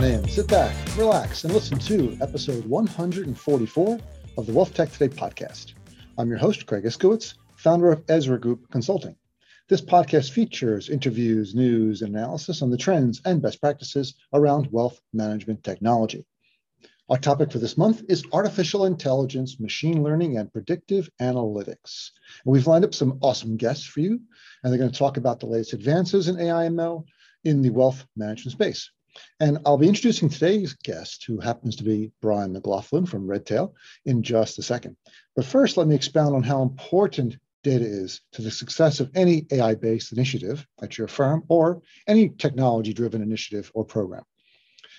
On in, sit back, relax, and listen to episode 144 of the Wealth Tech Today podcast. I'm your host, Craig Iskowitz, founder of Ezra Group Consulting. This podcast features interviews, news, and analysis on the trends and best practices around wealth management technology. Our topic for this month is artificial intelligence, machine learning, and predictive analytics. And we've lined up some awesome guests for you, and they're going to talk about the latest advances in AI ML in the wealth management space. And I'll be introducing today's guest, who happens to be Brian McLaughlin from Redtail, in just a second. But first, let me expound on how important data is to the success of any AI based initiative at your firm or any technology driven initiative or program.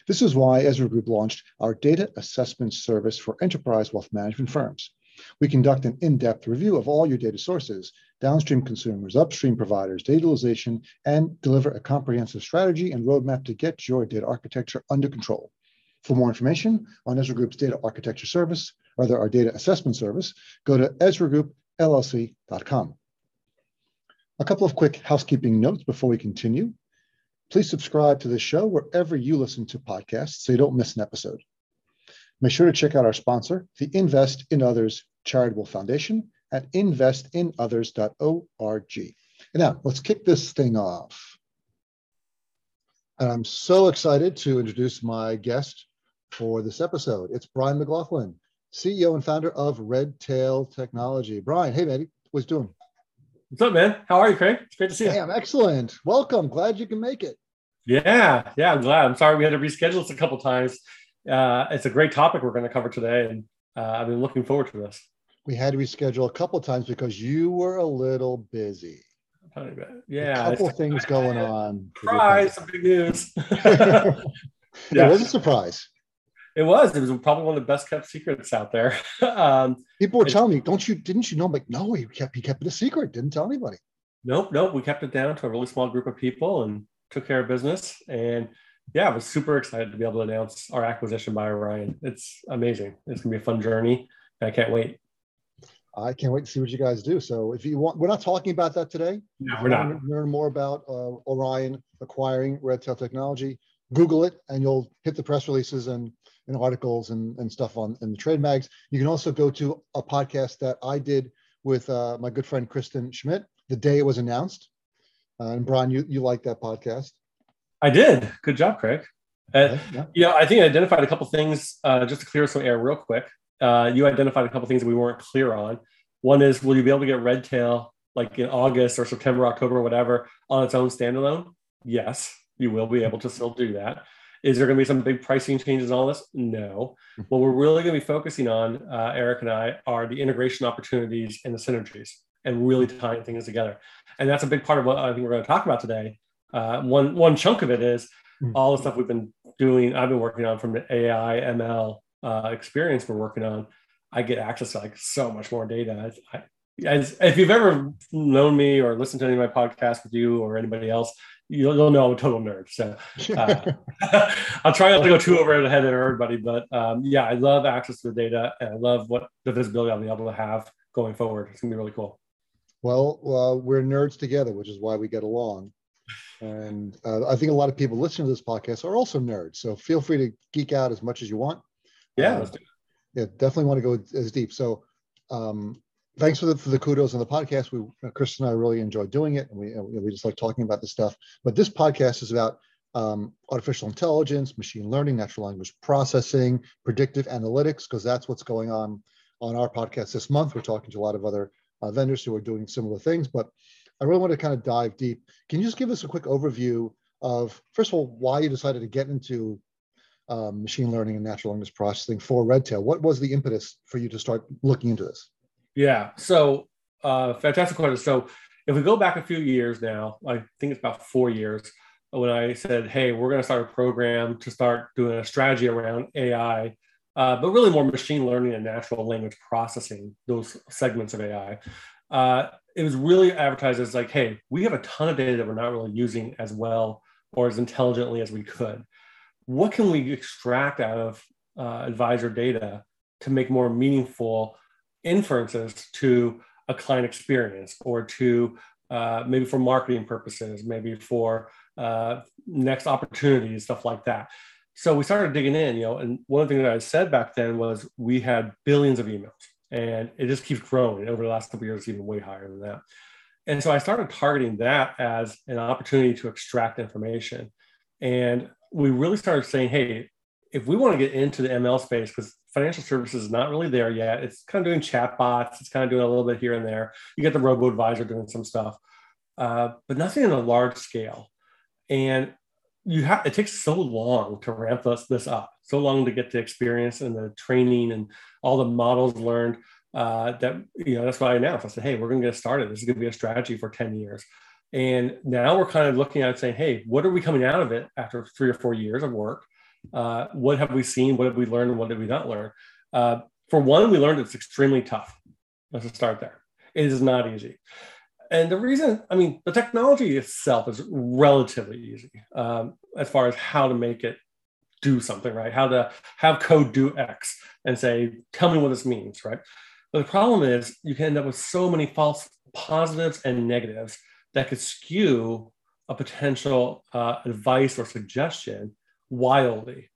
This is why Ezra Group launched our data assessment service for enterprise wealth management firms. We conduct an in-depth review of all your data sources, downstream consumers, upstream providers, data and deliver a comprehensive strategy and roadmap to get your data architecture under control. For more information on Ezra Group's data architecture service, or our data assessment service, go to ezragroupllc.com. A couple of quick housekeeping notes before we continue. Please subscribe to the show wherever you listen to podcasts so you don't miss an episode. Make sure to check out our sponsor, the Invest in Others Charitable Foundation at investinothers.org. And now let's kick this thing off. And I'm so excited to introduce my guest for this episode. It's Brian McLaughlin, CEO and founder of Redtail Technology. Brian, hey, man, what's doing? What's up, man? How are you, Craig? It's great to see you. Hey, I'm excellent. Welcome. Glad you can make it. Yeah, yeah, I'm glad. I'm sorry we had to reschedule this a couple times. Uh, it's a great topic we're going to cover today, and uh, I've been looking forward to this. We had to reschedule a couple times because you were a little busy. Yeah, a couple things going on. Surprise! Some big news. yeah, it was a surprise. It was. It was probably one of the best kept secrets out there. um, People were telling me, "Don't you? Didn't you know?" I'm like, no, he kept he kept it a secret. Didn't tell anybody. Nope, nope. We kept it down to a really small group of people, and took care of business. And yeah, I was super excited to be able to announce our acquisition by Orion. It's amazing. It's gonna be a fun journey. I can't wait. I can't wait to see what you guys do. So if you want, we're not talking about that today. No, we're not. Learn more about uh, Orion acquiring Redtail Technology. Google it, and you'll hit the press releases and, and articles and, and stuff on in the trade mags. You can also go to a podcast that I did with uh, my good friend Kristen Schmidt the day it was announced. Uh, and Brian, you you like that podcast? I did. Good job, Craig. Uh, yeah. Know, I think I identified a couple things uh, just to clear some air real quick. Uh, you identified a couple things that we weren't clear on. One is, will you be able to get Redtail like in August or September, October, or whatever on its own standalone? Yes, you will be able to still do that. Is there going to be some big pricing changes and all this? No. Hmm. What we're really going to be focusing on, uh, Eric and I, are the integration opportunities and the synergies and really tying things together. And that's a big part of what I think we're going to talk about today. Uh, one one chunk of it is mm-hmm. all the stuff we've been doing. I've been working on from the AI ML uh, experience we're working on. I get access to like so much more data. I, as, if you've ever known me or listened to any of my podcasts with you or anybody else, you'll, you'll know I'm a total nerd. So uh, I'll try not to go too over the head of everybody, but um, yeah, I love access to the data and I love what the visibility I'll be able to have going forward. It's gonna be really cool. Well, uh, we're nerds together, which is why we get along. And uh, I think a lot of people listening to this podcast are also nerds. So feel free to geek out as much as you want. Yeah. Uh, yeah, definitely want to go as deep. So um, thanks for the, for the kudos on the podcast. We, Chris and I really enjoy doing it. And we, we just like talking about this stuff. But this podcast is about um, artificial intelligence, machine learning, natural language processing, predictive analytics, because that's what's going on on our podcast this month. We're talking to a lot of other uh, vendors who are doing similar things. But I really want to kind of dive deep. Can you just give us a quick overview of, first of all, why you decided to get into um, machine learning and natural language processing for Redtail? What was the impetus for you to start looking into this? Yeah, so uh, fantastic question. So if we go back a few years now, I think it's about four years, when I said, hey, we're going to start a program to start doing a strategy around AI uh, but really more machine learning and natural language processing, those segments of AI. Uh, it was really advertised as like, hey, we have a ton of data that we're not really using as well or as intelligently as we could. What can we extract out of uh, advisor data to make more meaningful inferences to a client experience or to uh, maybe for marketing purposes, maybe for uh, next opportunities, stuff like that. So we started digging in, you know, and one of the things that I said back then was we had billions of emails and it just keeps growing over the last couple years, even way higher than that. And so I started targeting that as an opportunity to extract information. And we really started saying, hey, if we want to get into the ML space, because financial services is not really there yet, it's kind of doing chat bots, it's kind of doing a little bit here and there. You get the robo advisor doing some stuff, uh, but nothing on a large scale. And you have it takes so long to ramp this, this up, so long to get the experience and the training and all the models learned uh, that you know that's why I announced. I said, hey, we're going to get started. This is going to be a strategy for 10 years. And now we're kind of looking at it saying, hey, what are we coming out of it after three or four years of work? Uh, what have we seen? What have we learned? What did we not learn? Uh, for one, we learned it's extremely tough. Let's start there. It is not easy. And the reason, I mean, the technology itself is relatively easy um, as far as how to make it do something, right? How to have code do X and say, tell me what this means, right? But the problem is you can end up with so many false positives and negatives that could skew a potential uh, advice or suggestion wildly.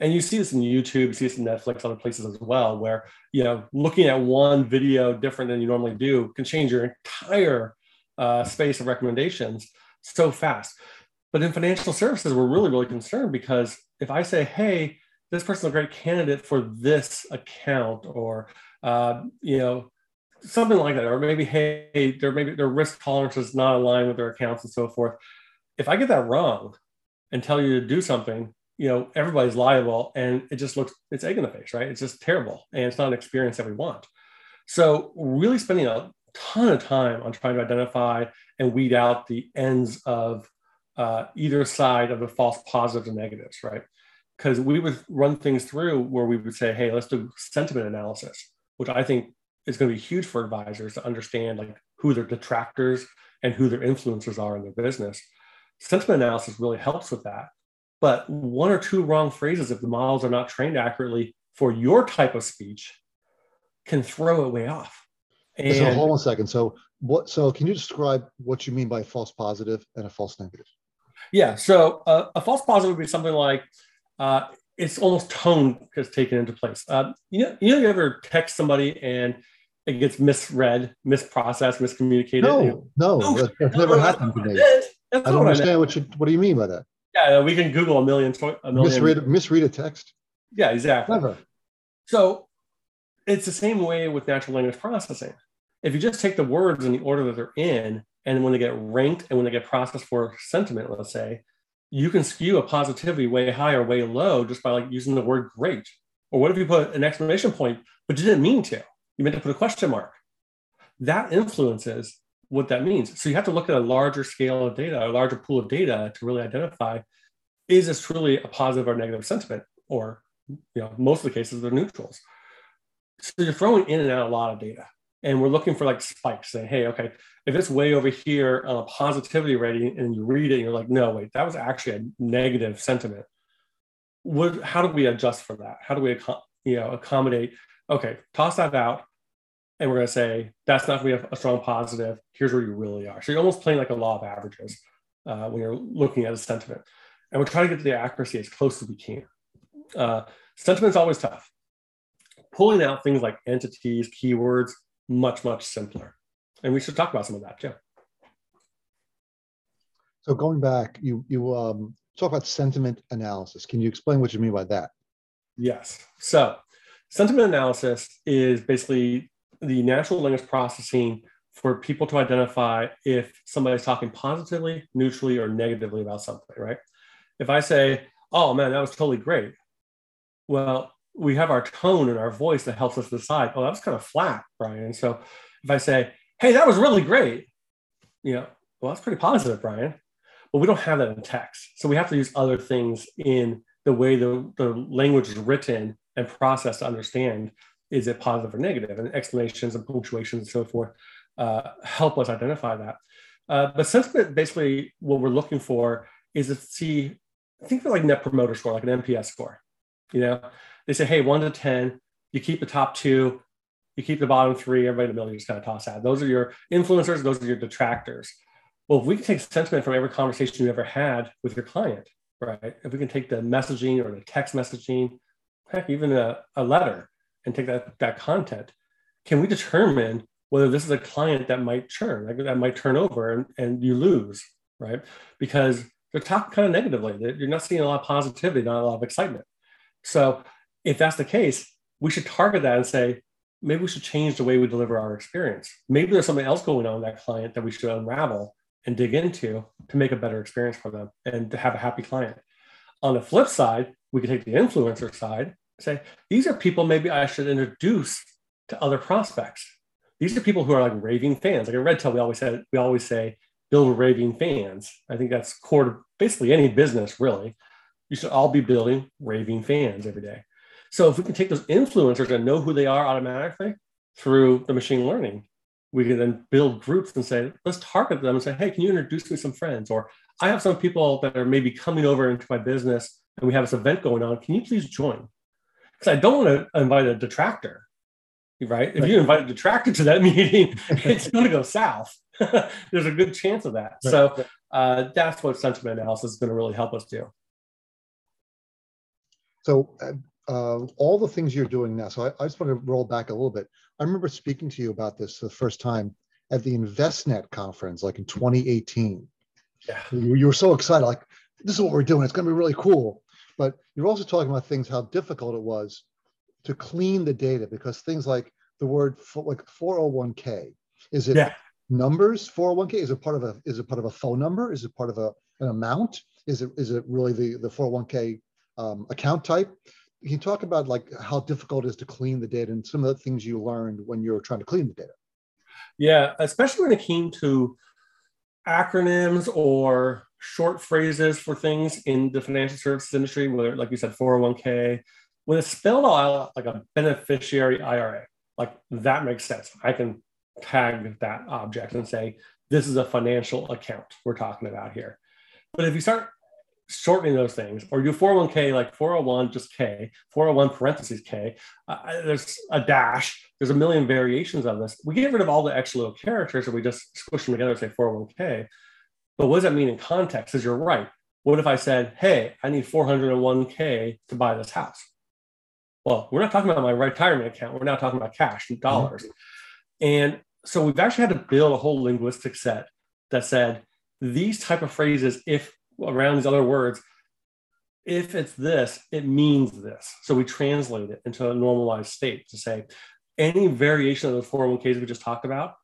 And you see this in YouTube, you see this in Netflix, other places as well, where you know looking at one video different than you normally do can change your entire uh, space of recommendations so fast. But in financial services, we're really, really concerned because if I say, hey, this person's a great candidate for this account, or uh, you know, something like that, or maybe hey, their maybe their risk tolerance is not aligned with their accounts and so forth. If I get that wrong and tell you to do something, you know, everybody's liable, and it just looks it's egg in the face, right? It's just terrible, and it's not an experience that we want. So, really spending a ton of time on trying to identify and weed out the ends of uh, either side of the false positives and negatives, right? Because we would run things through where we would say, hey, let's do sentiment analysis, which I think is going to be huge for advisors to understand like who their detractors and who their influencers are in their business. Sentiment analysis really helps with that. But one or two wrong phrases, if the models are not trained accurately for your type of speech, can throw it way off. And so hold on a second. So what? So can you describe what you mean by false positive and a false negative? Yeah. So uh, a false positive would be something like uh, it's almost tone has taken into place. Uh, you know, you know, you ever text somebody and it gets misread, misprocessed, miscommunicated. No, no, no that's, that's never that's happened to me. I don't understand I what you. What do you mean by that? Yeah, we can Google a million. A million. Misread, misread a text. Yeah, exactly. Never. So it's the same way with natural language processing. If you just take the words in the order that they're in, and when they get ranked and when they get processed for sentiment, let's say, you can skew a positivity way high or way low just by like using the word great. Or what if you put an exclamation point, but you didn't mean to? You meant to put a question mark. That influences what that means. So you have to look at a larger scale of data, a larger pool of data to really identify is this truly a positive or negative sentiment? Or, you know, most of the cases they're neutrals. So you're throwing in and out a lot of data. And we're looking for like spikes saying, hey, okay, if it's way over here on a positivity rating and you read it and you're like, no, wait, that was actually a negative sentiment. What, how do we adjust for that? How do we, you know, accommodate? Okay, toss that out. And we're going to say, that's not going to be a, strong positive. Here's where you really are. So you're almost playing like a law of averages uh, when you're looking at a sentiment. And we're trying to get to the accuracy as close as we can. Uh, sentiment's always tough pulling out things like entities, keywords, much, much simpler. And we should talk about some of that too. So going back, you you um, talk about sentiment analysis. Can you explain what you mean by that? Yes. So sentiment analysis is basically the natural language processing for people to identify if somebody's talking positively, neutrally, or negatively about something, right? If I say, oh man, that was totally great. Well, we have our tone and our voice that helps us decide, oh, that was kind of flat, Brian. So if I say, hey, that was really great, you know, well, that's pretty positive, Brian. But we don't have that in text. So we have to use other things in the way the, the language is written and process to understand is it positive or negative? And exclamations and punctuations and so forth uh, help us identify that. Uh, but sentiment, basically, what we're looking for is to see, think of like net promoter score, like an NPS score. You know, they say, hey, one to 10, you keep the top two, you keep the bottom three, everybody in the middle, you just kind of toss out. Those are your influencers, those are your detractors. Well, if we can take sentiment from every conversation you ever had with your client, right? If we can take the messaging or the text messaging, heck, even a, a letter and take that, that content, can we determine whether this is a client that might churn, like that might turn over and, and you lose, right? Because they're talking kind of negatively. You're not seeing a lot of positivity, not a lot of excitement. So if that's the case, we should target that and say, maybe we should change the way we deliver our experience. Maybe there's something else going on that client that we should unravel and dig into to make a better experience for them and to have a happy client. On the flip side, we can take the influencer side, say, these are people maybe I should introduce to other prospects. These are people who are like raving fans. Like at Redtail, we always said, we always say, build raving fans. I think that's core to basically any business, really. You should all be building raving fans every day. So if we can take those influencers and know who they are automatically through the machine learning, we can then build groups and say, let's target them and say, hey, can you introduce me some friends? Or I have some people that are maybe coming over into my business and we have this event going on. Can you please join? Because I don't want to invite a detractor, right? If you invite a detractor to that meeting, it's going to go south. There's a good chance of that. Right. So uh, that's what sentiment analysis is going to really help us do. So uh, uh, all the things you're doing now. So I, I, just want to roll back a little bit. I remember speaking to you about this the first time at the Envestnet conference, like in 2018. Yeah. You, you were so excited, like, this is what we're doing. It's going to be really cool. But you're also talking about things, how difficult it was to clean the data because things like the word like 401k, is it yeah. numbers 401k? Is it part of a is it part of a phone number? Is it part of a an amount? Is it is it really the the 401k um, account type? Can you talk about like how difficult it is to clean the data and some of the things you learned when you were trying to clean the data? Yeah, especially when it came to acronyms or short phrases for things in the financial services industry, whether, like you said, 401k, when it's spelled out like a beneficiary IRA, like that makes sense. I can tag that object and say, this is a financial account we're talking about here. But if you start shortening those things, or do 401k like 401 just K, 401 parentheses K. Uh, there's a dash. There's a million variations of this. We get rid of all the extra little characters, and we just squish them together and say 401k. But what does that mean in context? Because you're right. What if I said, "Hey, I need 401k to buy this house"? Well, we're not talking about my retirement account. We're not talking about cash and dollars. Mm-hmm. And so we've actually had to build a whole linguistic set that said these type of phrases, if around these other words, if it's this, it means this. So we translate it into a normalized state to say any variation of the 401ks we just talked about,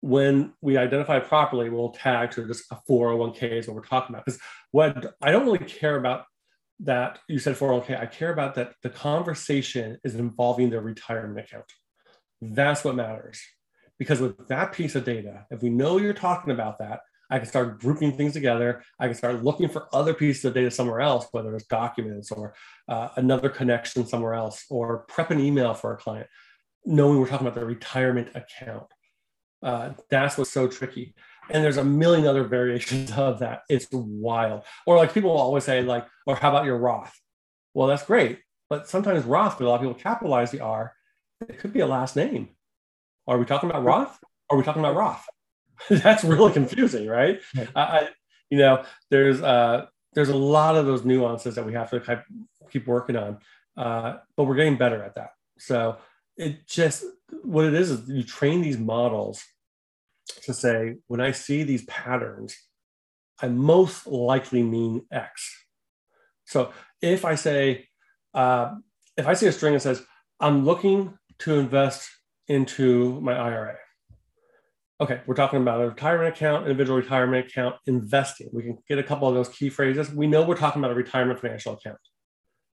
when we identify properly, we'll tag to just a 401k is what we're talking about. Because what I don't really care about that you said 401k, I care about that the conversation is involving their retirement account. That's what matters. Because with that piece of data, if we know you're talking about that, I can start grouping things together. I can start looking for other pieces of data somewhere else, whether it's documents or uh, another connection somewhere else, or prep an email for a client, knowing we're talking about the retirement account. Uh, that's what's so tricky. And there's a million other variations of that. It's wild. Or like people will always say, like, or how about your Roth? Well, that's great. But sometimes Roth, but a lot of people capitalize the R. It could be a last name. Are we talking about Roth? Are we talking about Roth? that's really confusing, right? I, you know, there's uh, there's a lot of those nuances that we have to keep working on, uh, but we're getting better at that. So it just what it is is you train these models to say when I see these patterns, I most likely mean X. So if I say uh, if I see a string that says I'm looking to invest into my IRA Okay, we're talking about a retirement account, individual retirement account, investing. We can get a couple of those key phrases. We know we're talking about a retirement financial account,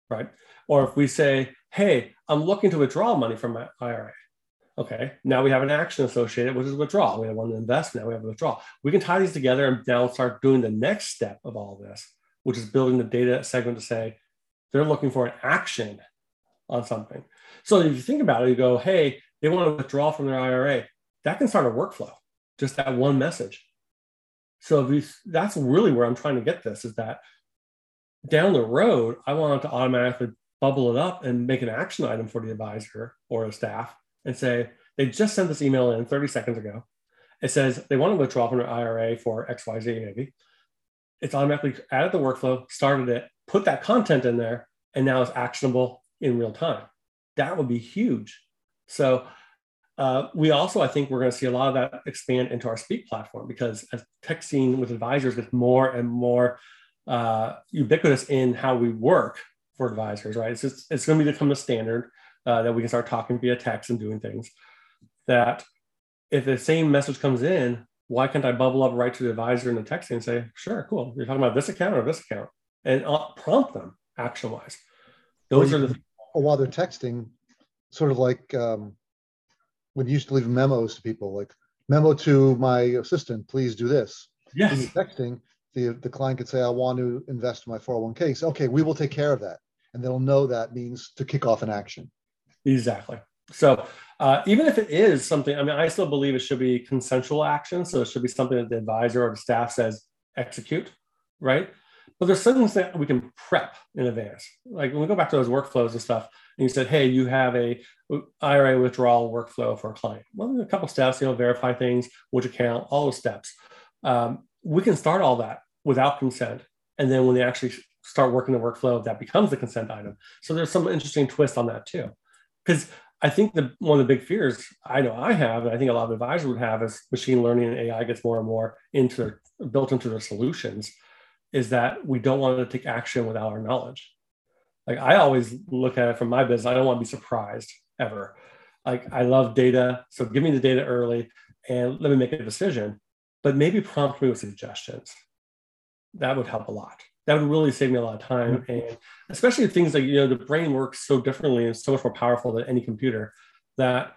right? Or if we say, hey, I'm looking to withdraw money from my IRA. Okay, now we have an action associated, which is withdrawal. We have one to invest, now we have a withdrawal. We can tie these together and now start doing the next step of all this, which is building the data segment to say they're looking for an action on something. So if you think about it, you go, hey, they want to withdraw from their IRA that can start a workflow, just that one message. So we, that's really where I'm trying to get this is that down the road, I want to automatically bubble it up and make an action item for the advisor or the staff and say, they just sent this email in 30 seconds ago. It says they want to withdraw from their IRA for XYZ maybe. it's automatically added the workflow, started it, put that content in there, and now it's actionable in real time. That would be huge. So uh, we also, I think, we're going to see a lot of that expand into our Speak platform because as texting with advisors gets more and more uh, ubiquitous in how we work for advisors, right? It's just, it's going to become the standard uh, that we can start talking via text and doing things. That if the same message comes in, why can't I bubble up right to the advisor in the texting and say, sure, cool, you're talking about this account or this account, and I'll prompt them action wise. Those or are the. Or while they're texting, sort of like um, when you used to leave memos to people, like memo to my assistant, please do this. Yes. When you're texting, the, the client could say, I want to invest in my 401k. So, okay, we will take care of that. And they'll know that means to kick off an action. Exactly. So uh, even if it is something, I mean, I still believe it should be consensual action. So it should be something that the advisor or the staff says execute, right? But there's things that we can prep in advance. Like when we go back to those workflows and stuff, and you said, hey, you have a IRA withdrawal workflow for a client. Well, a couple steps, you know, verify things, which account, all those steps. Um, we can start all that without consent. And then when they actually start working the workflow, that becomes the consent item. So there's some interesting twist on that too. Because I think the one of the big fears I know I have, and I think a lot of advisors would have as machine learning and AI gets more and more into built into their solutions, is that we don't want to take action without our knowledge. Like I always look at it from my business, I don't want to be surprised ever. Like I love data, so give me the data early and let me make a decision. But maybe prompt me with suggestions. That would help a lot. That would really save me a lot of time, mm-hmm. and especially things like you know the brain works so differently and so much more powerful than any computer that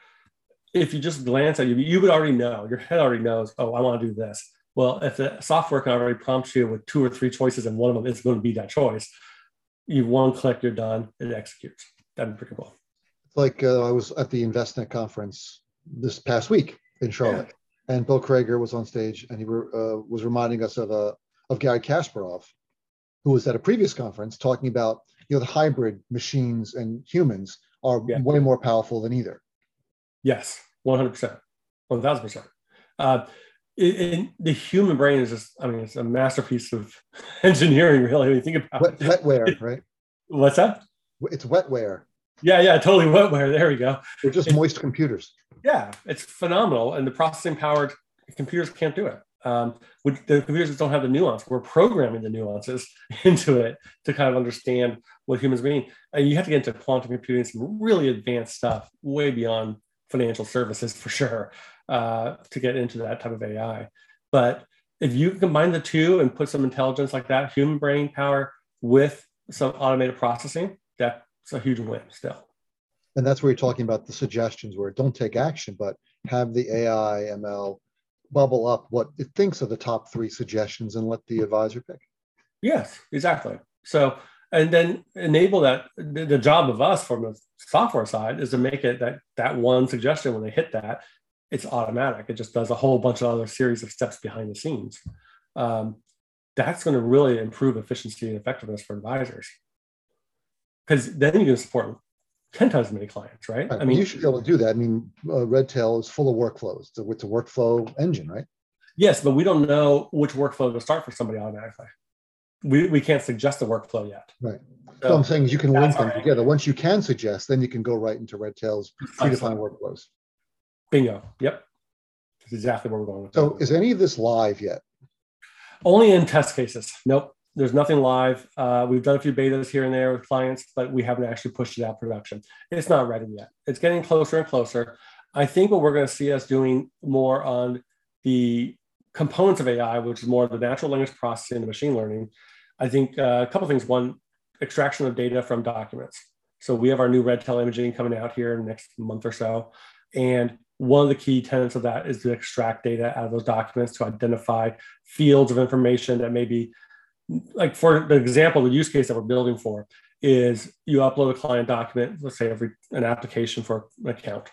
if you just glance at you, you would already know. Your head already knows. Oh, I want to do this. Well, if the software can already prompt you with two or three choices, and one of them is going to be that choice, you one click, you're done, it executes. That'd be pretty cool. It's like uh, I was at the Envestnet conference this past week in Charlotte, yeah. and Bill Crager was on stage, and he were, uh, was reminding us of a of Garry Kasparov, who was at a previous conference talking about you know the hybrid machines and humans are yeah. way more powerful than either. Yes, one hundred percent, one thousand percent. Uh, it, the human brain is just, I mean, it's a masterpiece of engineering, really, when you think about Wet, it. Wetware, right? What's that? It's wetware. Yeah, yeah, totally wetware. There we go. They're just moist computers. Yeah, it's phenomenal. And the processing powered computers can't do it. Um, the computers don't have the nuance. We're programming the nuances into it to kind of understand what humans mean. And you have to get into quantum computing, some really advanced stuff, way beyond financial services for sure uh, to get into that type of AI. But if you combine the two and put some intelligence like that, human brain power with some automated processing, that's a huge win still. And that's where you're talking about the suggestions where don't take action, but have the AI ML bubble up what it thinks are the top three suggestions and let the advisor pick. Yes, exactly. So, and then enable that. The job of us from the software side is to make it that that one suggestion when they hit that it's automatic. It just does a whole bunch of other series of steps behind the scenes. Um, that's going to really improve efficiency and effectiveness for advisors. Because then you can support 10 times as many clients, right? right. I mean, you should be able to do that. I mean, uh, Redtail is full of workflows. It's a, it's a workflow engine, right? Yes, but we don't know which workflow to start for somebody automatically. We, we can't suggest a workflow yet. Right. So, so I'm saying you can link them together. Once you can suggest, then you can go right into Redtail's predefined workflows. Bingo. Yep. That's exactly where we're going. With. So, that. is any of this live yet? Only in test cases. Nope. There's nothing live. Uh, we've done a few betas here and there with clients, but we haven't actually pushed it out production. It's not ready yet. It's getting closer and closer. I think what we're going to see us doing more on the components of AI, which is more the natural language processing and machine learning. I think uh, a couple things. One, extraction of data from documents. So we have our new Redtail imaging coming out here in the next month or so. And one of the key tenets of that is to extract data out of those documents to identify fields of information that may be, like for the example, the use case that we're building for is you upload a client document, let's say every an application for an account.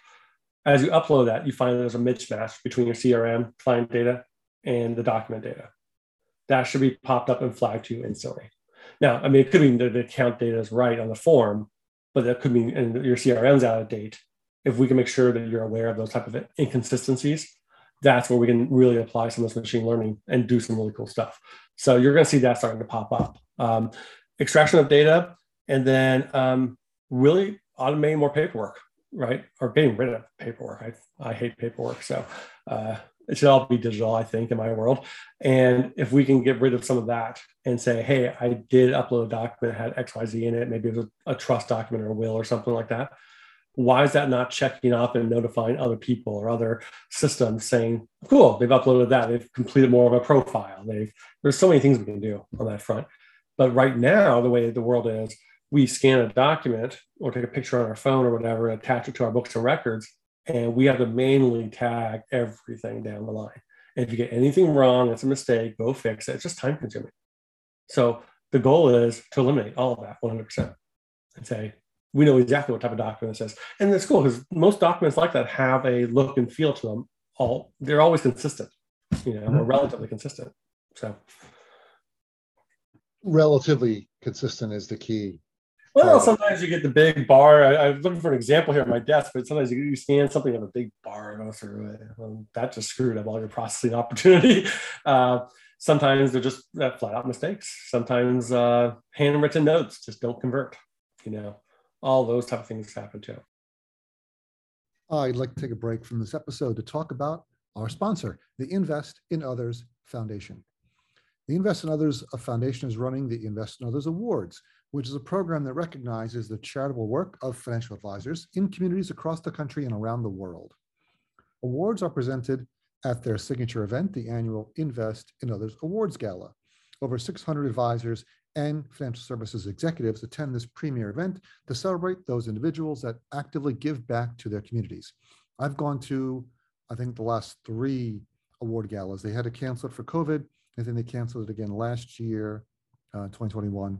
As you upload that, you find there's a mismatch between your CRM client data and the document data. That should be popped up and flagged to you instantly. Now, I mean, it could mean that the account data is right on the form, but that could mean your CRM's out of date if we can make sure that you're aware of those type of inconsistencies, that's where we can really apply some of this machine learning and do some really cool stuff. So you're going to see that starting to pop up. Um, extraction of data, and then um, really automating more paperwork, right? Or getting rid of paperwork. I, I hate paperwork. So uh, it should all be digital, I think, in my world. And if we can get rid of some of that and say, hey, I did upload a document that had XYZ in it, maybe it was a, a trust document or a will or something like that. Why is that not checking off and notifying other people or other systems saying, cool, they've uploaded that, they've completed more of a profile. They've there's so many things we can do on that front. But right now, the way the world is, we scan a document or take a picture on our phone or whatever, attach it to our books and records, and we have to manually tag everything down the line. And if you get anything wrong, it's a mistake, go fix it. It's just time consuming. So the goal is to eliminate all of that 100% and say, we know exactly what type of document this is. And it's cool because most documents like that have a look and feel to them. All they're always consistent, you know, mm-hmm. or relatively consistent. So relatively consistent is the key. Well, sometimes you get the big bar. I, am looking for an example here on my desk, but sometimes you, you scan something of a big bar and go through it. Well, that just screwed up all your processing opportunity. Uh, sometimes they're just uh, flat out mistakes. Sometimes uh, handwritten notes just don't convert. You know, all those type of things happen too. I'd like to take a break from this episode to talk about our sponsor, the Invest in Others Foundation. The Invest in Others uh, Foundation is running the Invest in Others Awards, which is a program that recognizes the charitable work of financial advisors in communities across the country and around the world. Awards are presented at their signature event, the annual Invest in Others Awards Gala. Over 600 advisors and financial services executives attend this premier event to celebrate those individuals that actively give back to their communities. I've gone to, I think, the last three award galas. They had to cancel it for COVID and then they canceled it again last year, uh, 2021.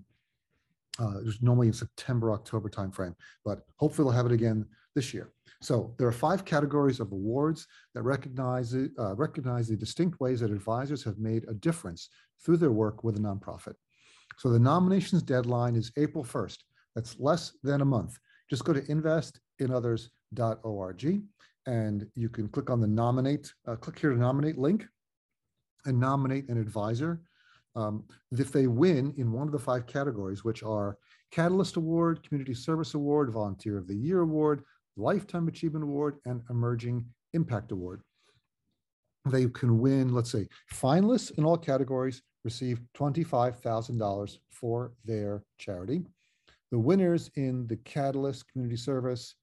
Uh, it was normally in September, October timeframe, but hopefully they'll have it again this year. So there are five categories of awards that recognize uh, recognize the distinct ways that advisors have made a difference through their work with a nonprofit. So the nominations deadline is April 1st. That's less than a month. Just go to investinothers.org and you can click on the nominate, uh, click here to nominate link and nominate an advisor. Um, if they win in one of the five categories, which are Catalyst Award, Community Service Award, Volunteer of the Year Award, Lifetime Achievement Award, and Emerging Impact Award, they can win, let's say, finalists in all categories receive $25,000 for their charity. The winners in the Catalyst Community Service,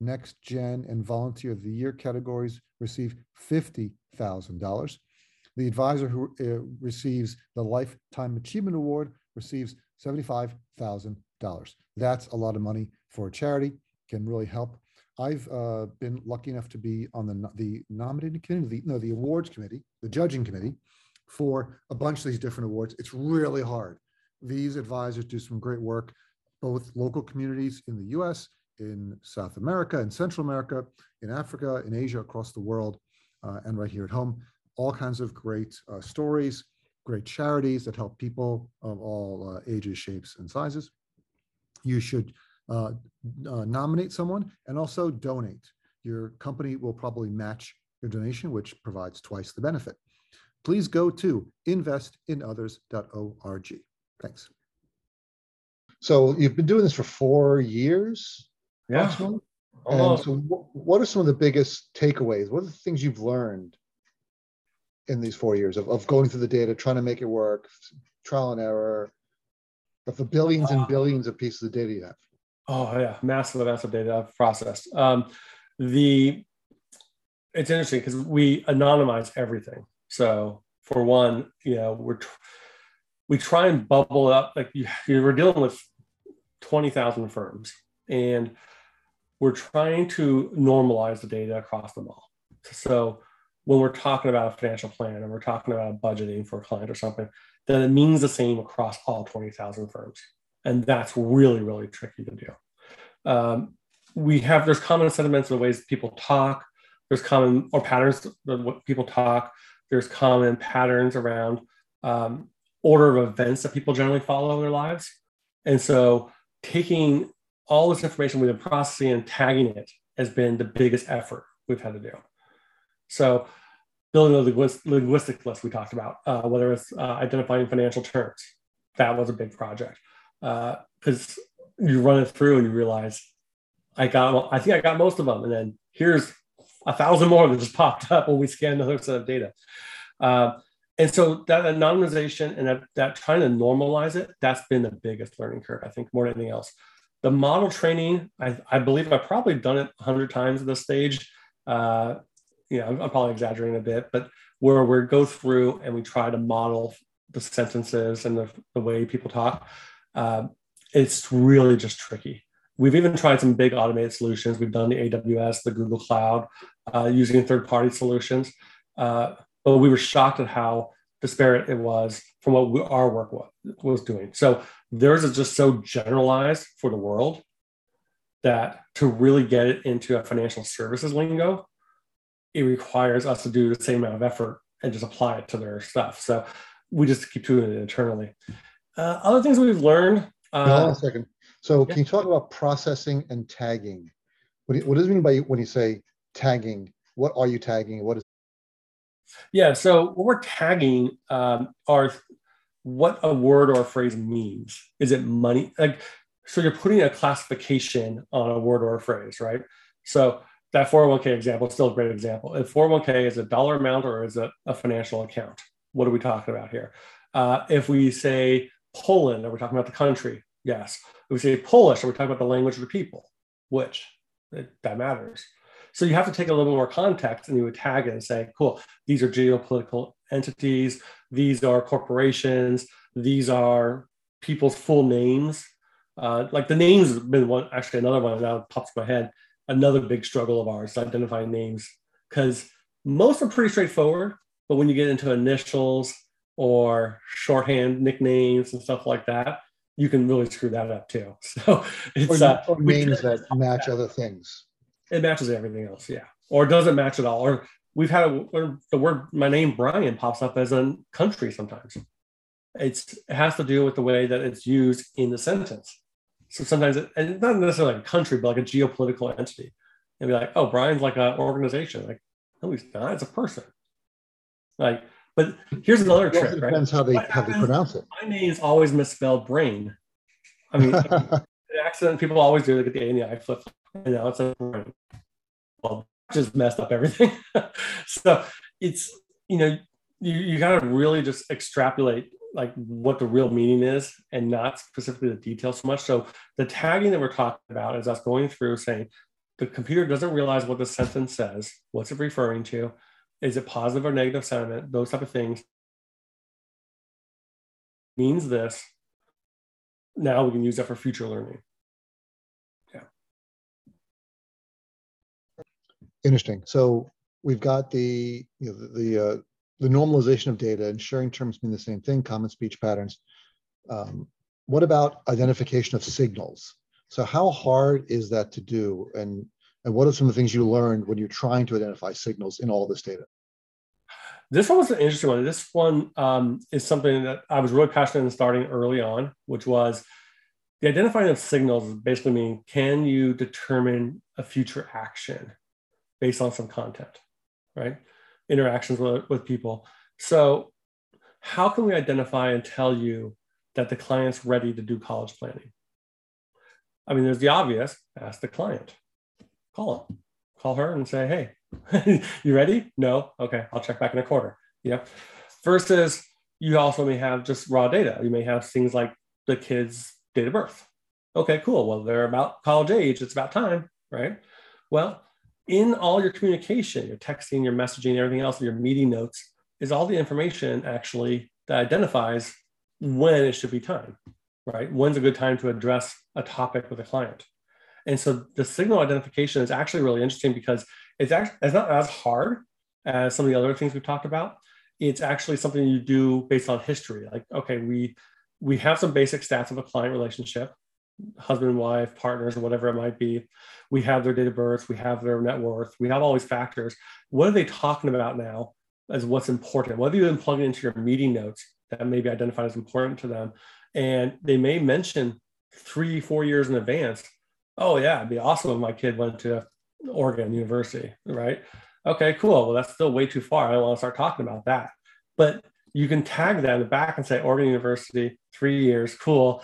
Next Gen, and Volunteer of the Year categories receive $50,000. The advisor who uh, receives the Lifetime Achievement Award receives $75,000. That's a lot of money for a charity, can really help. I've uh, been lucky enough to be on the, the nominating committee, the, no, the awards committee, the judging committee for a bunch of these different awards. It's really hard. These advisors do some great work, both local communities in the US, in South America, in Central America, in Africa, in Asia, across the world, uh, and right here at home all kinds of great uh, stories, great charities that help people of all uh, ages, shapes, and sizes. You should uh, uh, nominate someone and also donate. Your company will probably match your donation, which provides twice the benefit. Please go to investinothers.org. Thanks. So you've been doing this for four years. Yeah. And so, what are some of the biggest takeaways? What are the things you've learned in these four years of, of going through the data, trying to make it work, trial and error, of the billions and billions of pieces of data you have? Oh yeah, massive amounts of data I've processed. Um, the it's interesting because we anonymize everything. So for one, you know, we're we try and bubble up like you, we're dealing with twenty thousand firms, and we're trying to normalize the data across them all. So when we're talking about a financial plan and we're talking about budgeting for a client or something, then it means the same across all 20,000 firms. And that's really, really tricky to do. Um, we have, there's common sentiments of the ways people talk, there's common, or patterns of what people talk, there's common patterns around um, order of events that people generally follow in their lives. And so taking all this information we've been processing and tagging it has been the biggest effort we've had to do. So building the linguistic list we talked about, uh, whether it's uh, identifying financial terms. That was a big project because uh, you run it through and you realize I got, I think I got most of them, and then here's a thousand more that just popped up when we scanned another set of data. Uh, and so that anonymization and that, that trying to normalize it, that's been the biggest learning curve, I think, more than anything else. The model training, I, I believe I've probably done it 100 times at this stage. Uh, you know, I'm, I'm probably exaggerating a bit, but where we go through and we try to model the sentences and the, the way people talk, uh, it's really just tricky. We've even tried some big automated solutions. We've done the AWS, the Google Cloud, uh, using third-party solutions, uh, but we were shocked at how disparate it was from what we, our work was, was doing. So theirs is just so generalized for the world that to really get it into a financial services lingo, it requires us to do the same amount of effort and just apply it to their stuff. So we just keep doing it internally. Uh, other things we've learned. Uh, Hold on a second. So yeah. can you talk about processing and tagging? What, do you, what does it mean by when you say tagging? What are you tagging? What is? Yeah. So what we're tagging um, are what a word or a phrase means. Is it money? Like, so you're putting a classification on a word or a phrase, right? So that 401k example is still a great example. If 401k is a dollar amount or is it a financial account? What are we talking about here? Uh, if we say Poland, are we talking about the country? Yes. If we say Polish, are we talking about the language of the people? Which? It, that matters. So you have to take a little more context and you would tag it and say, cool, these are geopolitical entities, these are corporations, these are people's full names. Uh, like the names have been one, actually another one that now pops my head another big struggle of ours, identifying names, because most are pretty straightforward. But when you get into initials or shorthand nicknames and stuff like that, you can really screw that up too. So it's or, uh, or names that match that. other things. It matches everything else, yeah. Or doesn't match at all. Or we've had a, the word my name Brian pops up as a country sometimes. It's it has to do with the way that it's used in the sentence. So sometimes, it, and not necessarily like a country, but like a geopolitical entity. And be like, oh, Brian's like an organization. Like, no, he's not. It's a person. Like, but here's another trick. It depends right? how they what how they pronounce it. My name is always misspelled brain. I mean, the accident people always do. They get the A and the I flip. You know, it's a brain. Well, just messed up everything. so it's you know you you got to really just extrapolate like what the real meaning is and not specifically the details so much. So the tagging that we're talking about is us going through saying the computer doesn't realize what the sentence says, what's it referring to, is it positive or negative sentiment, those type of things. Means this. Now we can use that for future learning. Yeah. Interesting. So we've got the you know the, the uh, the normalization of data and sharing terms mean the same thing, common speech patterns. Um, what about identification of signals? So how hard is that to do? And, and what are some of the things you learned when you're trying to identify signals in all this data? This one was an interesting one. This one um, is something that I was really passionate in starting early on, which was the identifying of signals basically mean can you determine a future action based on some content, right? interactions with, with people. So, how can we identify and tell you that the client's ready to do college planning? I mean, there's the obvious ask the client, call him, call her and say, hey, you ready? No. Okay, I'll check back in a quarter. Yeah. Versus you also may have just raw data. You may have things like the kid's date of birth. Okay, cool. Well, they're about college age. It's about time, right? Well, in all your communication, your texting, your messaging, everything else, your meeting notes, is all the information actually that identifies when it should be time, right? When's a good time to address a topic with a client. And so the signal identification is actually really interesting because it's actually it's not as hard as some of the other things we've talked about. It's actually something you do based on history. Like, okay, we we have some basic stats of a client relationship husband and wife, partners, or whatever it might be. We have their date of birth, we have their net worth, we have all these factors. What are they talking about now as what's important? What have you been plugging into your meeting notes that may be identified as important to them? And they may mention three, four years in advance, oh, yeah, it'd be awesome if my kid went to Oregon University, right? Okay, cool. Well, that's still way too far. I don't want to start talking about that. But you can tag that in the back and say Oregon University, three years, cool.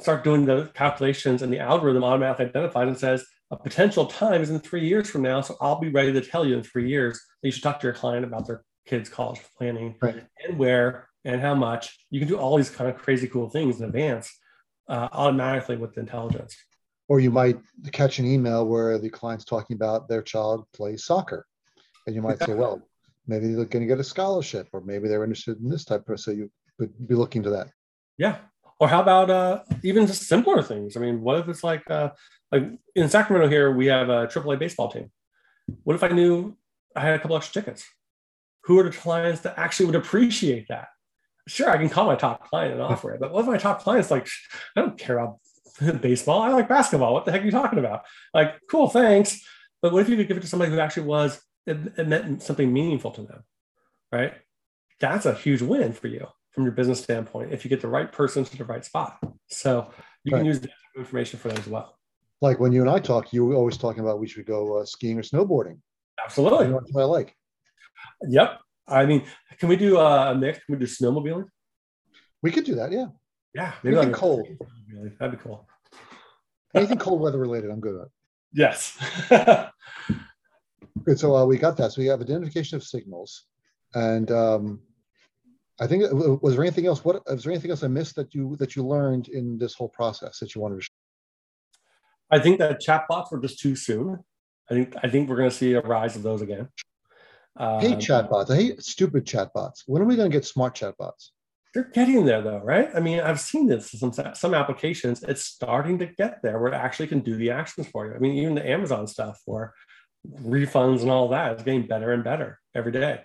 Start doing the calculations, and the algorithm automatically identifies and says a potential time is in three years from now. So I'll be ready to tell you in three years that you should talk to your client about their kids' college planning right. and where and how much. You can do all these kind of crazy cool things in advance uh, automatically with the intelligence. Or you might catch an email where the client's talking about their child plays soccer. And you might say, well, maybe they're going to get a scholarship, or maybe they're interested in this type of. So you would be looking to that. Yeah. Or how about uh, even just simpler things? I mean, what if it's like, uh, like in Sacramento here, we have a AAA baseball team. What if I knew I had a couple extra tickets? Who are the clients that actually would appreciate that? Sure, I can call my top client and offer it, but what if my top client's like, I don't care about baseball. I like basketball. What the heck are you talking about? Like, cool, thanks. But what if you could give it to somebody who actually was, it, it meant something meaningful to them, right? That's a huge win for you from your business standpoint if you get the right person to the right spot. So you right. can use that information for them as well. Like when you and I talk, you were always talking about we should go uh, skiing or snowboarding. Absolutely. That's what I like. Yep. I mean, can we do uh, a mix? Can we do snowmobiling? We could do that. Yeah. Yeah, maybe anything cold. That'd be cool. anything cold weather related, I'm good at. Yes. good. So uh, we got that. So we have identification of signals, and um, I think uh, was there anything else? What was there anything else I missed that you that you learned in this whole process that you wanted to? Share? I think that chatbots were just too soon. I think I think we're going to see a rise of those again. I hate um, chatbots. I hate stupid chatbots. When are we going to get smart chatbots? They're getting there though, right? I mean, I've seen this some some applications. It's starting to get there where it actually can do the actions for you. I mean, even the Amazon stuff for refunds and all that is getting better and better every day.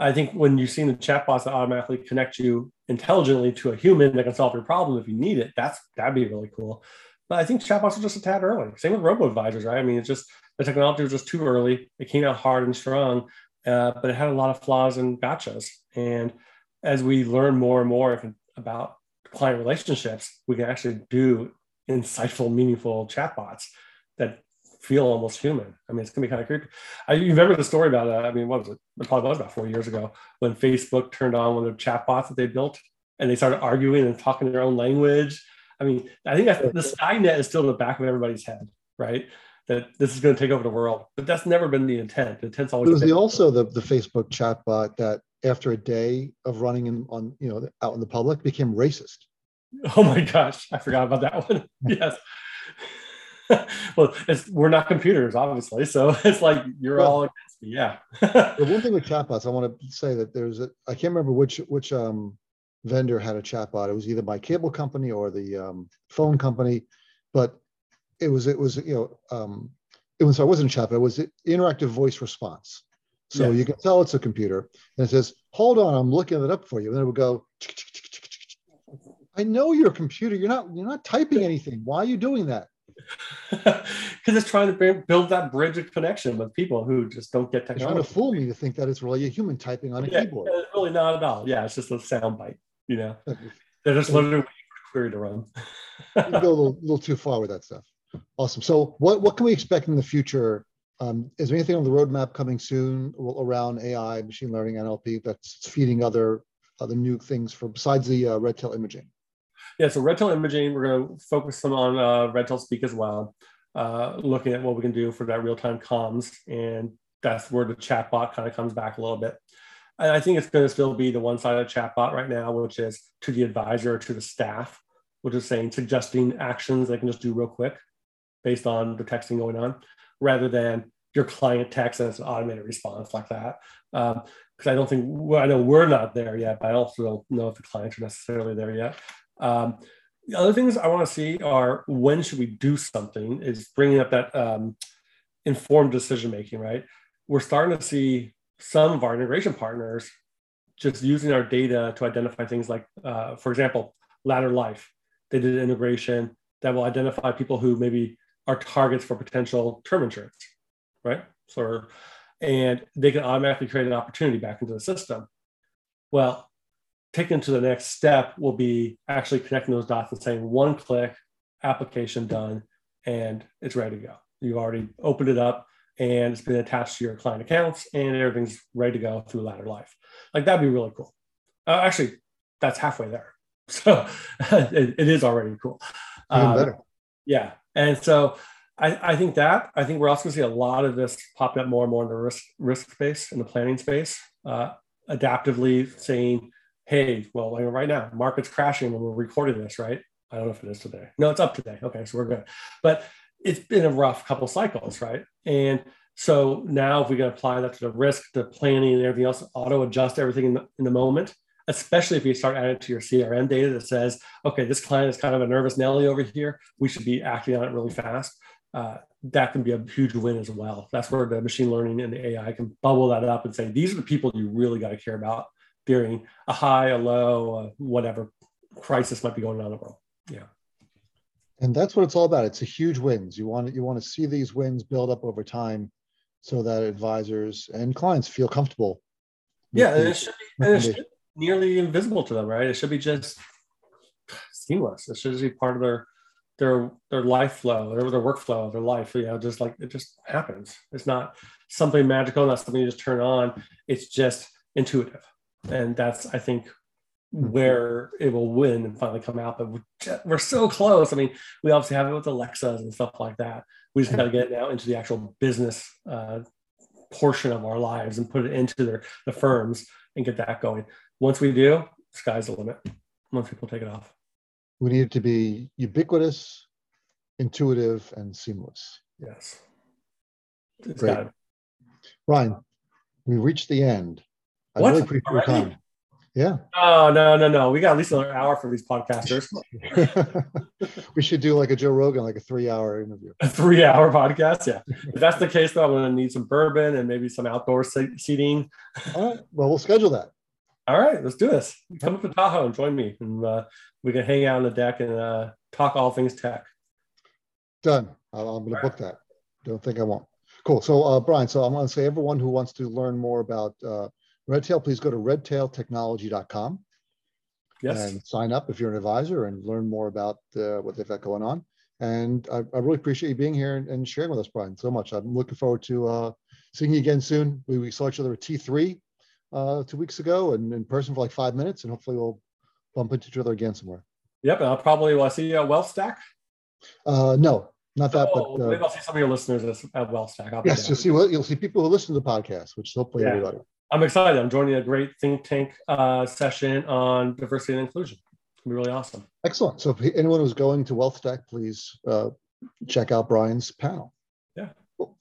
I think when you've seen the chatbots that automatically connect you intelligently to a human that can solve your problem if you need it, that's that'd be really cool. But I think chatbots are just a tad early. Same with robo advisors, right? I mean, it's just the technology was just too early. It came out hard and strong, uh, but it had a lot of flaws and gotchas. And as we learn more and more about client relationships, we can actually do insightful, meaningful chatbots that feel almost human. I mean, it's gonna be kind of creepy. I, you remember the story about, uh, I mean, what was it? It probably was about four years ago when Facebook turned on one of the chatbots that they built and they started arguing and talking their own language. I mean, I think that the Skynet is still in the back of everybody's head, right? That this is going to take over the world, but that's never been the intent. The intent's always. It was the, also the, the Facebook chatbot that after a day of running in on you know out in the public became racist. Oh my gosh, I forgot about that one. yes. well, we're not computers, obviously, so it's like you're well, all against me. Yeah. the one thing with chatbots, I want to say that there's a I can't remember which which um, vendor had a chatbot. It was either my cable company or the um, phone company, but it was it was you know um, it was I wasn't a chatbot. It was interactive voice response. So you can tell it's a computer. And it says, hold on, I'm looking it up for you. And then it would go, I know you're a computer. You're not, you're not typing anything. Why are you doing that? Because it's trying to build that bridge of connection with people who just don't get technology. It's trying to fool me to think that it's really a human typing on a yeah, keyboard. It's really not at all. Yeah, it's just a sound bite. You know, they're just literally waiting for query to run. you go a little, little too far with that stuff. Awesome. So, what what can we expect in the future um, is there anything on the roadmap coming soon around AI, machine learning, NLP that's feeding other other new things for besides the uh, Redtail imaging? Yeah, so Redtail imaging, we're going to focus some on uh, Redtail speak as well, uh, looking at what we can do for that real time comms, and that's where the chatbot kind of comes back a little bit. And I think it's going to still be the one sided chatbot right now, which is to the advisor or to the staff, which is saying suggesting actions they can just do real quick based on the texting going on rather than your client text it's an automated response like that. Because um, I don't think, well, I know we're not there yet, but I also don't know if the clients are necessarily there yet. Um, the other things I want to see are when should we do something is bringing up that um, informed decision making, right? We're starting to see some of our integration partners just using our data to identify things like, uh, for example, Ladder Life. They did an integration that will identify people who maybe are targets for potential term insurance, right? So, and they can automatically create an opportunity back into the system. Well, taken to the next step will be actually connecting those dots and saying one click, application done, and it's ready to go. You've already opened it up. and it's been attached to your client accounts and everything's ready to go through ladder life. Like that'd be really cool. Uh, actually, that's halfway there. So it, it is already cool. Even um, better. Yeah. And so I, I, think that I think we're also going to see a lot of this popping up more and more in the risk risk space in the planning space, uh, adaptively saying, "Hey, well, right now, market's crashing, when we're recording this, right? I don't know if it is today. No, it's up today. Okay, so we're good. But it's been a rough couple cycles, right? And so now if we can apply that to the risk, the planning, and everything else, auto adjust everything in the, in the moment, especially if you start adding to your CRM data that says, okay, this client is kind of a nervous Nelly over here. We should be acting on it really fast. Uh, that can be a huge win as well. That's where the machine learning and the AI can bubble that up and say, these are the people you really got to care about during a high, a low, uh, whatever crisis might be going on in the world. Yeah. And that's what it's all about. It's a huge wins. You want you want to see these wins build up over time so that advisors and clients feel comfortable. Yeah, and it should be, and it should be nearly invisible to them, right? It should be just seamless. It should just be part of their their their life flow, their, their workflow, their life. You know, just like it just happens. It's not something magical, not something you just turn on. It's just intuitive, and that's I think where it will win and finally come out. But we're, so close. I mean, we obviously have it with Alexas and stuff like that. We just got to get it out into the actual business uh, portion of our lives and put it into their the firms and get that going. Once we do, sky's the limit. Once people take it off, we need it to be ubiquitous, intuitive, and seamless. Yes. It's Great. Ryan, we reached the end. I what? really appreciate your time. Yeah. Oh no no no! We got at least another hour for these podcasters. we should do like a Joe Rogan, like a three-hour interview. A three-hour podcast. Yeah. if that's the case, though, I'm going to need some bourbon and maybe some outdoor seating. All right. Well, we'll schedule that. All right. Let's do this. Come up to Tahoe and join me, and uh, we can hang out on the deck and uh, talk all things tech. Done. I'm going to book that. Don't think I won't. Cool. So, uh, Brian, so I'm going to say everyone who wants to learn more about uh, Redtail, please go to redtailtechnology.com yes. and sign up if you're an advisor and learn more about uh, what they've got going on. And I, I, really appreciate you being here and, and, sharing with us, Brian, so much. I'm looking forward to uh, seeing you again soon. We, we saw each other at T3 uh, two weeks ago and in person for like five minutes, and hopefully we'll bump into each other again somewhere. Yep, and I'll probably will I see you at WealthStack? Uh, no, not that, oh, but uh, maybe I'll see some of your listeners at WealthStack. I'll yes, you'll see what you'll see people who listen to the podcast, which is hopefully yeah. everybody. I'm excited. I'm joining a great think tank uh, session on diversity and inclusion. It's gonna be really awesome. Excellent. So if anyone who's going to WealthStack, please uh, check out Brian's panel. Yeah. Cool.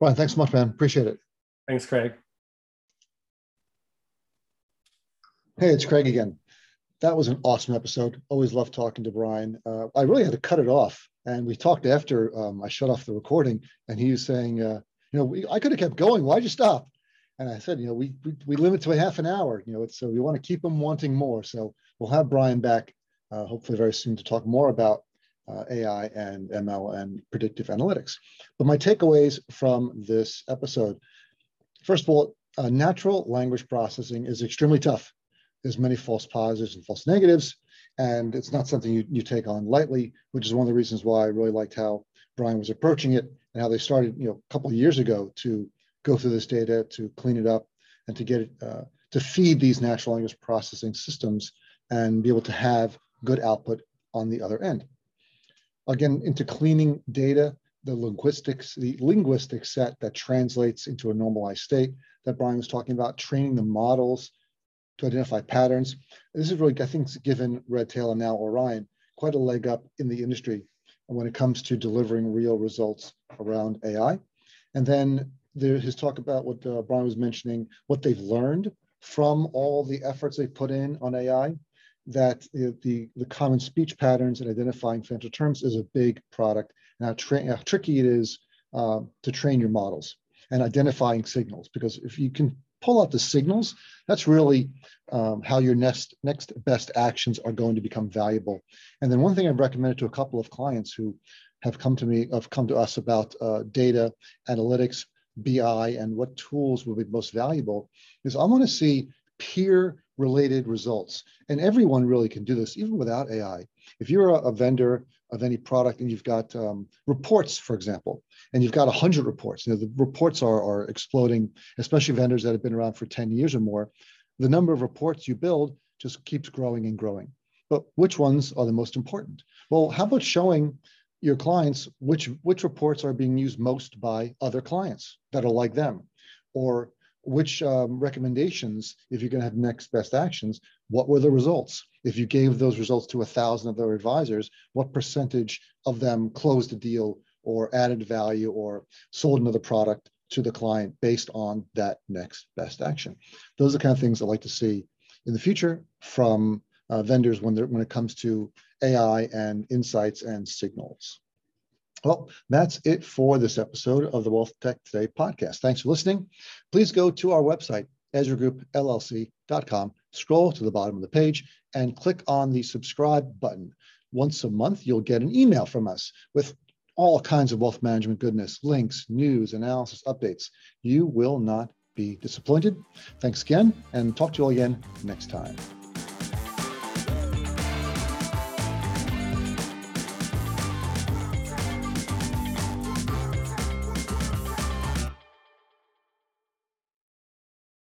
Brian, thanks so much, man. Appreciate it. Thanks, Craig. Hey, it's Craig again. That was an awesome episode. Always love talking to Brian. Uh, I really had to cut it off, and we talked after um, I shut off the recording, and he was saying, uh, "You know, we, I could have kept going. Why'd you stop?" And I said, you know, we, we, we limit to a half an hour, you know, so we want to keep them wanting more. So we'll have Brian back uh, hopefully very soon to talk more about uh, AI and ML and predictive analytics. But my takeaways from this episode, first of all, uh, natural language processing is extremely tough. There's many false positives and false negatives, and it's not something you, you take on lightly, which is one of the reasons why I really liked how Brian was approaching it and how they started, you know, a couple of years ago to go through this data, to clean it up, and to get it uh, to feed these natural language processing systems and be able to have good output on the other end. Again, into cleaning data, the linguistics, the linguistic set that translates into a normalized state that Brian was talking about, training the models to identify patterns. This is really, I think, given Redtail and now Orion quite a leg up in the industry when it comes to delivering real results around AI. And then there, his talk about what uh, Brian was mentioning, what they've learned from all the efforts they put in on AI, that the, the, the common speech patterns and identifying financial terms is a big product, and how, tra- how tricky it is uh, to train your models and identifying signals. Because if you can pull out the signals, that's really um, how your next next best actions are going to become valuable. And then one thing I've recommended to a couple of clients who have come to me, have come to us about uh, data analytics BI and what tools will be most valuable is I want to see peer related results. And everyone really can do this, even without AI. If you're a, a vendor of any product and you've got um, reports, for example, and you've got 100 reports, you know, the reports are, are exploding, especially vendors that have been around for 10 years or more. The number of reports you build just keeps growing and growing. But which ones are the most important? Well, how about showing your clients which which reports are being used most by other clients that are like them or which um, recommendations if you're going to have next best actions what were the results if you gave those results to a thousand of their advisors what percentage of them closed a deal or added value or sold another product to the client based on that next best action those are the kind of things i like to see in the future from uh, vendors when, when it comes to AI and insights and signals. Well, that's it for this episode of the Wealth Tech Today podcast. Thanks for listening. Please go to our website, EzraGroupLLC.com, scroll to the bottom of the page, and click on the subscribe button. Once a month, you'll get an email from us with all kinds of wealth management goodness, links, news, analysis, updates. You will not be disappointed. Thanks again, and talk to you all again next time.